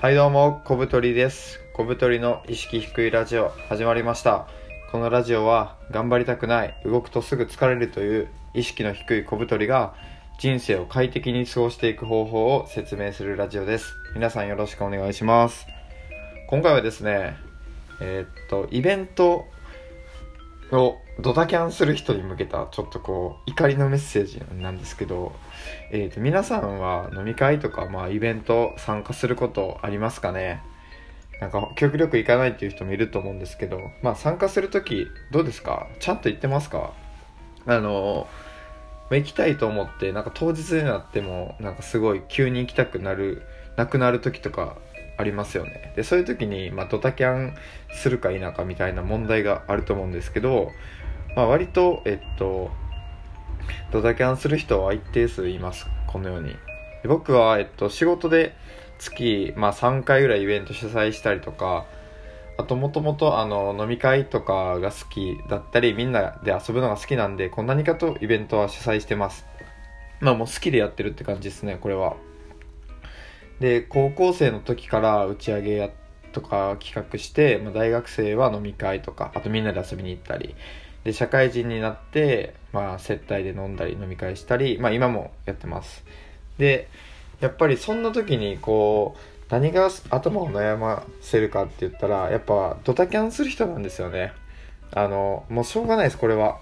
はいどうも、小太りです。小太りの意識低いラジオ始まりました。このラジオは頑張りたくない、動くとすぐ疲れるという意識の低い小太りが人生を快適に過ごしていく方法を説明するラジオです。皆さんよろしくお願いします。今回はですね、えーっと、イベントをドタキャンする人に向けたちょっとこう怒りのメッセージなんですけど、えー、と皆さんは飲み会とか、まあ、イベント参加することありますかね？なんか極力行かないっていう人もいると思うんですけど、まあ、参加するときどうですか？ちゃんと行ってますか？あの行きたいと思ってなんか当日になってもなんかすごい急に行きたくなるなくなる時とかありますよね。でそういう時に、まあ、ドタキャンするか否かみたいな問題があると思うんですけど、まあ、割とえっとドタキャンする人は一定数います。このように。で僕は、えっと、仕事で月、まあ、3回ぐらいイベント主催したりとかあともともとあの飲み会とかが好きだったりみんなで遊ぶのが好きなんでこう何かとイベントは主催してます。まあもう好きでやってるって感じですねこれは。で高校生の時から打ち上げやとか企画して、まあ、大学生は飲み会とかあとみんなで遊びに行ったり。で社会人になって、まあ、接待で飲んだり飲み会したり、まあ、今もやってます。でやっぱりそんな時にこう何が頭を悩ませるかって言ったらやっぱドタキャンする人なんですよね。あのもうしょうがないですこれは。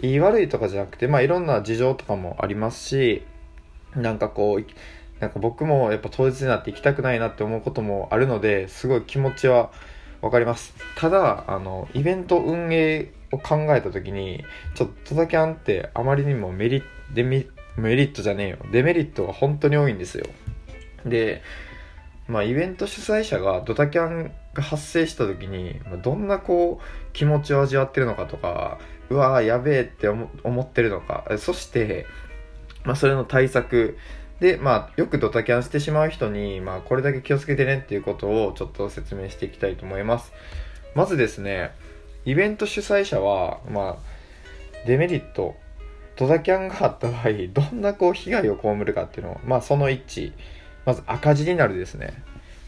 言い悪いとかじゃなくてまあいろんな事情とかもありますしなんかこうなんか僕もやっぱ当日になって行きたくないなって思うこともあるのですごい気持ちはわかります。ただあのイベント運営を考えた時にちょっとドタキャンってあまりにもメリデメリットじゃねえよ。デメリットが本当に多いんですよ。でまあイベント主催者がドタキャンが発生した時にどんなこう気持ちを味わってるのかとかうわーやべえって思思ってるのか。そして、まあ、それの対策で、まあ、よくドタキャンしてしまう人に、まあ、これだけ気をつけてねっていうことをちょっと説明していきたいと思います。まずですね、イベント主催者は、まあ、デメリット、ドタキャンがあった場合、どんなこう被害を被るかっていうのを、まあ、その1、まず赤字になるですね。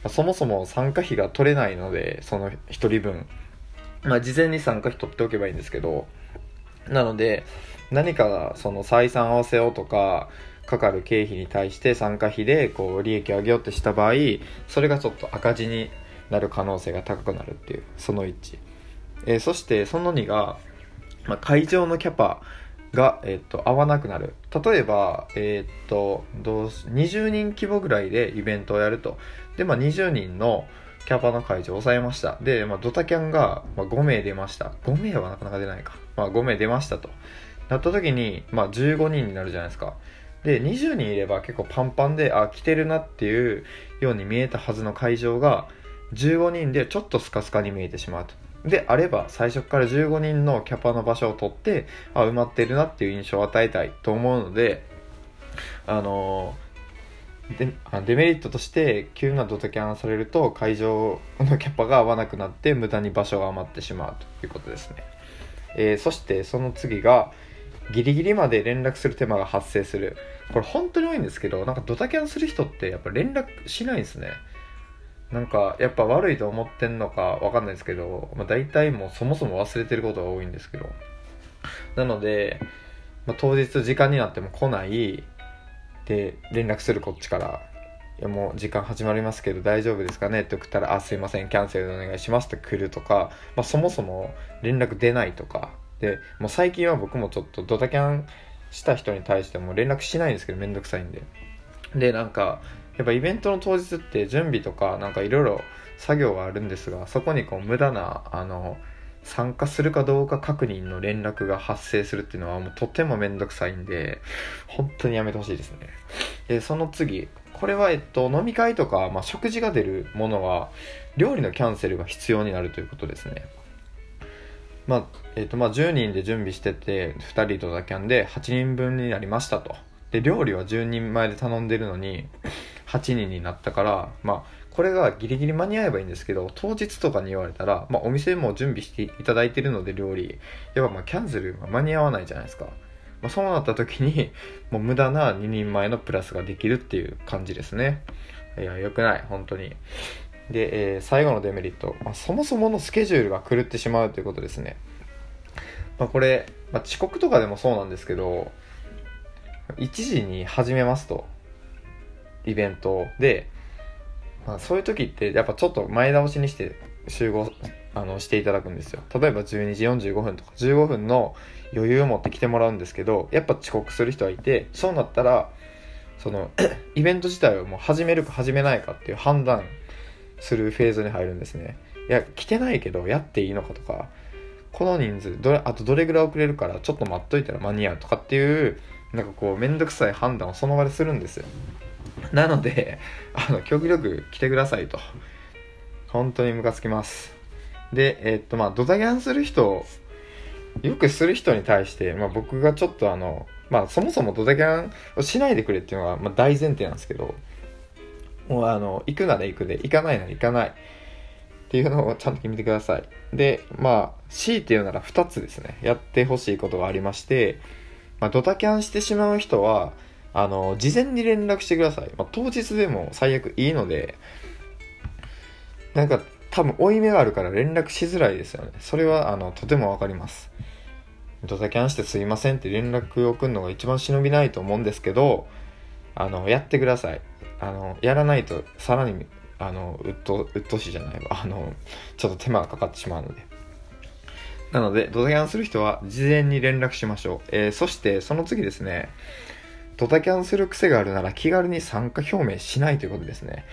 そもそも参加費が取れないので、その1人分。まあ、事前に参加費取っておけばいいんですけど、なので、何かその採算合わせようとか、かかる経費に対して参加費でこう利益を上げようとした場合それがちょっと赤字になる可能性が高くなるっていうその1、えーそしてその2が、まあ、会場のキャパが、えー、と合わなくなる。例えば、えー、とどう20人規模ぐらいでイベントをやると。で、まあ、20人のキャパの会場を抑えました。で、まあ、ドタキャンが、まあ、5名出ました。5名はなかなか出ないか、まあ、5名出ましたと。なった時に、まあ、15人になるじゃないですか。で20人いれば結構パンパンであ来てるなっていうように見えたはずの会場が15人でちょっとスカスカに見えてしまうと。であれば最初から15人のキャパの場所を取ってあ埋まってるなっていう印象を与えたいと思うのであのでデメリットとして急なドタキャンされると会場のキャパが合わなくなって無駄に場所が余ってしまうということですね、えーそしてその次がギリギリまで連絡する手間が発生する。これ本当に多いんですけどなんかドタキャンする人ってやっぱ連絡しないんですね。なんかやっぱ悪いと思ってんのかわかんないですけど、まあ、大体もうそもそも忘れてることが多いんですけど。なので、まあ、当日時間になっても来ない。で連絡するこっちから。いやもう時間始まりますけど大丈夫ですかねって送ったら、あ、すいません、キャンセルお願いしますって来るとか、まあ、そもそも連絡出ないとか、で、もう最近は僕もちょっとドタキャンした人に対しても連絡しないんですけど、めんどくさいんで。で、なんか、やっぱイベントの当日って準備とか、なんかいろいろ作業があるんですが、そこにこう無駄な、あの、参加するかどうか確認の連絡が発生するっていうのはもうとてもめんどくさいんで、本当にやめてほしいですね。で、その次、これは、えっと、飲み会とか、まあ、食事が出るものは、料理のキャンセルが必要になるということですね。まあ、えっと、まあ、10人で準備してて、2人とだキャンで8人分になりましたと。で、料理は10人前で頼んでるのに、8人になったから、まあ、これがギリギリ間に合えばいいんですけど、当日とかに言われたら、まあ、お店も準備していただいてるので、料理。やっぱまあ、キャンセルが間に合わないじゃないですか。まあ、そうなった時に、もう無駄な2人前のプラスができるっていう感じですね。いや、良くない、本当に。で、えー、最後のデメリット、まあ、そもそものスケジュールが狂ってしまうということですね。まあ、これ、まあ、遅刻とかでもそうなんですけど、1時に始めますと、イベントで、まあ、そういう時ってやっぱちょっと前倒しにして集合あのしていただくんですよ。例えば12時45分とか15分の余裕を持って来てもらうんですけどやっぱ遅刻する人はいてそうなったらその イベント自体をもう始めるか始めないかっていう判断するフェーズに入るんですね。いや来てないけどやっていいのかとかこの人数どれあとどれぐらい遅れるからちょっと待っといたら間に合うとかっていうなんかこうめんどくさい判断をその場でするんですよ。なので あの極力来てくださいと。本当にムカつきます。でえー、っとまあドタキャンする人よくする人に対して、まあ、僕がちょっとあのまあそもそもドタキャンをしないでくれっていうのが、まあ、大前提なんですけどもうあの行くなら行くで行かないなら行かないっていうのをちゃんと決めてくださいでまあ強いて言うなら2つですねやってほしいことがありましてまあ、ドタキャンしてしまう人は、あの、事前に連絡してください。まあ、当日でも最悪いいので、なんか多分負い目があるから連絡しづらいですよね。それは、あの、とてもわかります。ドタキャンしてすいませんって連絡を送るのが一番忍びないと思うんですけど、あの、やってください。あの、やらないとさらに、あの、うっと、うっとしじゃないわ。あの、ちょっと手間がかかってしまうので。なので、ドタキャンする人は事前に連絡しましょう。えー、そしてその次ですね、ドタキャンする癖があるなら気軽に参加表明しないということですね。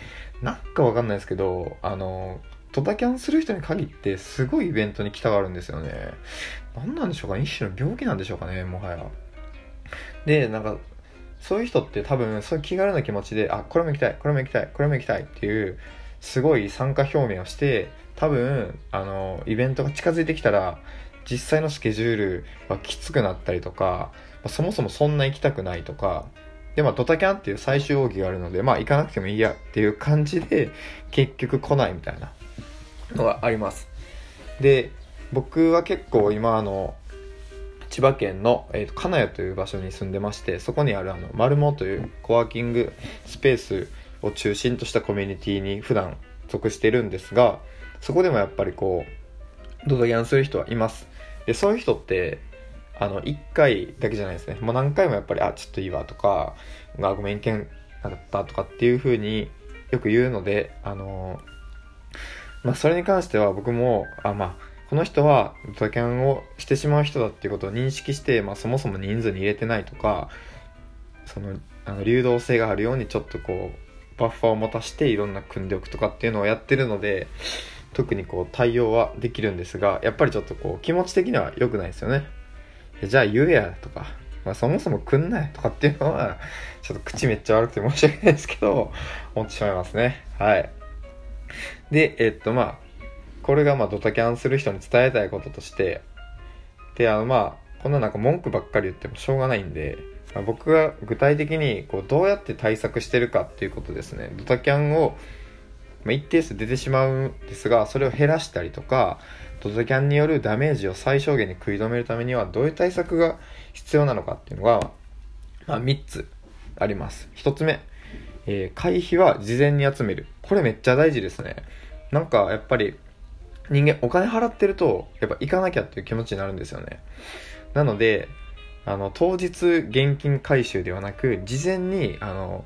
なんかわかんないですけど、あの、ドタキャンする人に限ってすごいイベントに来たがるんですよね。何なんでしょうか一種の病気なんでしょうかねもはや。で、なんか、そういう人って多分、そういう気軽な気持ちで、あ、これも行きたい、これも行きたい、これも行きたいっていう、すごい参加表明をして、多分あのイベントが近づいてきたら実際のスケジュールはきつくなったりとか、ま、そもそもそんな行きたくないとかでまあドタキャンっていう最終奥義があるのでまあ行かなくてもいいやっていう感じで結局来ないみたいなのがあります。で僕は結構今あの千葉県の、えーと、金谷という場所に住んでましてそこにあるあのマルモというコワーキングスペースを中心としたコミュニティに普段属してるんですがそこでもやっぱりこう、ドタキャンする人はいます。で、そういう人って、あの、1回だけじゃないですね。もう何回もやっぱり、あ、ちょっといいわとか、あ、ごめん、意見なかったとかっていう風によく言うので、あのまあ、それに関しては僕も、あ、まあ、この人はドタキャンをしてしまう人だっていうことを認識して、まあ、そもそも人数に入れてないとか、その、あの流動性があるようにちょっとこう、バッファーを持たしていろんな組んでおくとかっていうのをやってるので、特にこう対応はできるんですが、やっぱりちょっとこう気持ち的には良くないですよね。じゃあ言えやとか、まあ、そもそも来んなよとかっていうのは、ちょっと口めっちゃ悪くて申し訳ないですけど、思ってしまいますね。はい。で、えっとまあ、これがまあドタキャンする人に伝えたいこととして、で、あのまあ、こんななんか文句ばっかり言ってもしょうがないんで、まあ、僕が具体的にこうどうやって対策してるかっていうことですね。ドタキャンをまあ、一定数出てしまうんですが、それを減らしたりとか、ドタキャンによるダメージを最小限に食い止めるためにはどういう対策が必要なのかっていうのが、まあ、3つあります。1つ目、えー、会費は事前に集める。これめっちゃ大事ですね。なんかやっぱり人間お金払ってるとやっぱ行かなきゃっていう気持ちになるんですよね。なので、あの、当日現金回収ではなく、事前に、あの、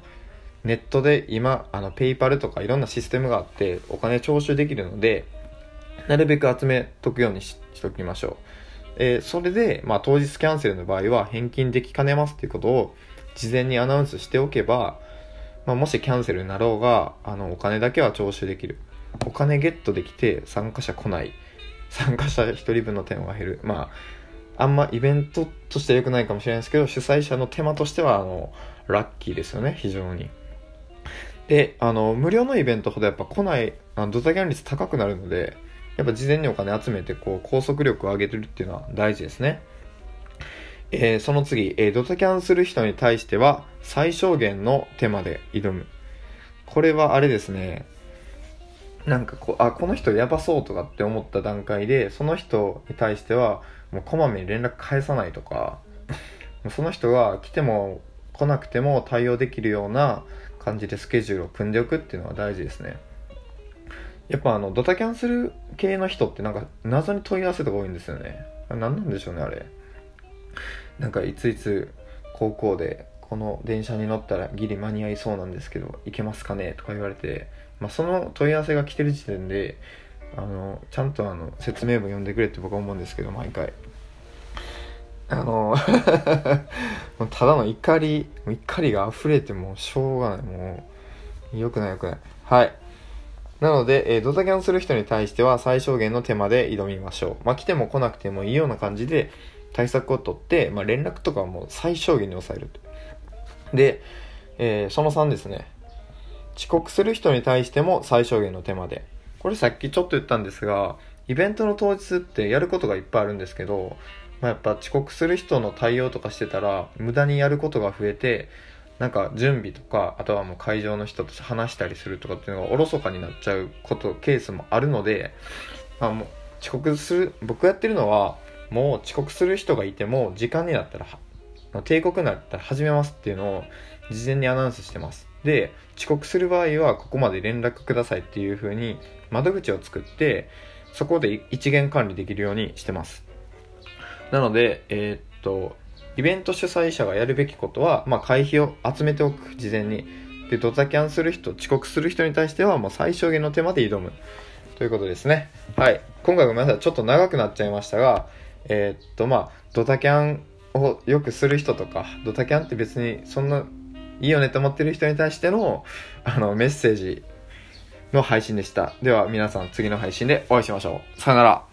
ネットで今、あの、ペイパルとかいろんなシステムがあって、お金徴収できるので、なるべく集めとくようにしときましょう。えー、それで、まあ、当日キャンセルの場合は返金できかねますっていうことを事前にアナウンスしておけば、まあ、もしキャンセルになろうが、あの、お金だけは徴収できる。お金ゲットできて参加者来ない。参加者1人分の手間が減る。まあ、あんまイベントとしては良くないかもしれないですけど、主催者の手間としては、あの、ラッキーですよね、非常に。で、あの、無料のイベントほどやっぱ来ない、あのドタキャン率高くなるので、やっぱ事前にお金集めて、こう、拘束力を上げてるっていうのは大事ですね。えー、その次、えー、ドタキャンする人に対しては、最小限の手間で挑む。これはあれですね、なんかこう、あ、この人やばそうとかって思った段階で、その人に対しては、もうこまめに連絡返さないとか、その人が来ても来なくても対応できるような感じでスケジュールを組んでおくっていうのは大事ですね。やっぱあのドタキャンする系の人ってなんか謎に問い合わせとか多いんですよね。何なんでしょうねあれ。なんかいついつ高校でこの電車に乗ったらギリ間に合いそうなんですけど行けますかね？とか言われて、まあ、その問い合わせが来てる時点であのちゃんとあの説明文読んでくれって僕は思うんですけど毎回。あの ただの怒り怒りが溢れてもうしょうがない。もうよくないよくない。はい。なので、えー、ドタキャンする人に対しては最小限の手間で挑みましょう。まあ、来ても来なくてもいいような感じで対策をとって、まあ、連絡とかはもう最小限に抑える。で、えー、その3ですね。遅刻する人に対しても最小限の手間で。これさっきちょっと言ったんですが、イベントの当日ってやることがいっぱいあるんですけど、まあ、やっぱ遅刻する人の対応とかしてたら、無駄にやることが増えて、なんか準備とか、あとはもう会場の人と話したりするとかっていうのがおろそかになっちゃうこと、ケースもあるので、まあもう遅刻する、僕やってるのは、もう遅刻する人がいても、時間になったら、帝国になったら始めますっていうのを事前にアナウンスしてます。で、遅刻する場合はここまで連絡くださいっていう風に窓口を作って、そこで一元管理できるようにしてます。なので、えー、っと、イベント主催者がやるべきことは、まあ、会費を集めておく、事前に。で、ドタキャンする人、遅刻する人に対しては、もう最小限の手間で挑む。ということですね。はい。今回ごめんなさい。ちょっと長くなっちゃいましたが、えー、っと、まあ、ドタキャンをよくする人とか、ドタキャンって別にそんないいよねと思ってる人に対しての、あの、メッセージの配信でした。では皆さん次の配信でお会いしましょう。さよなら。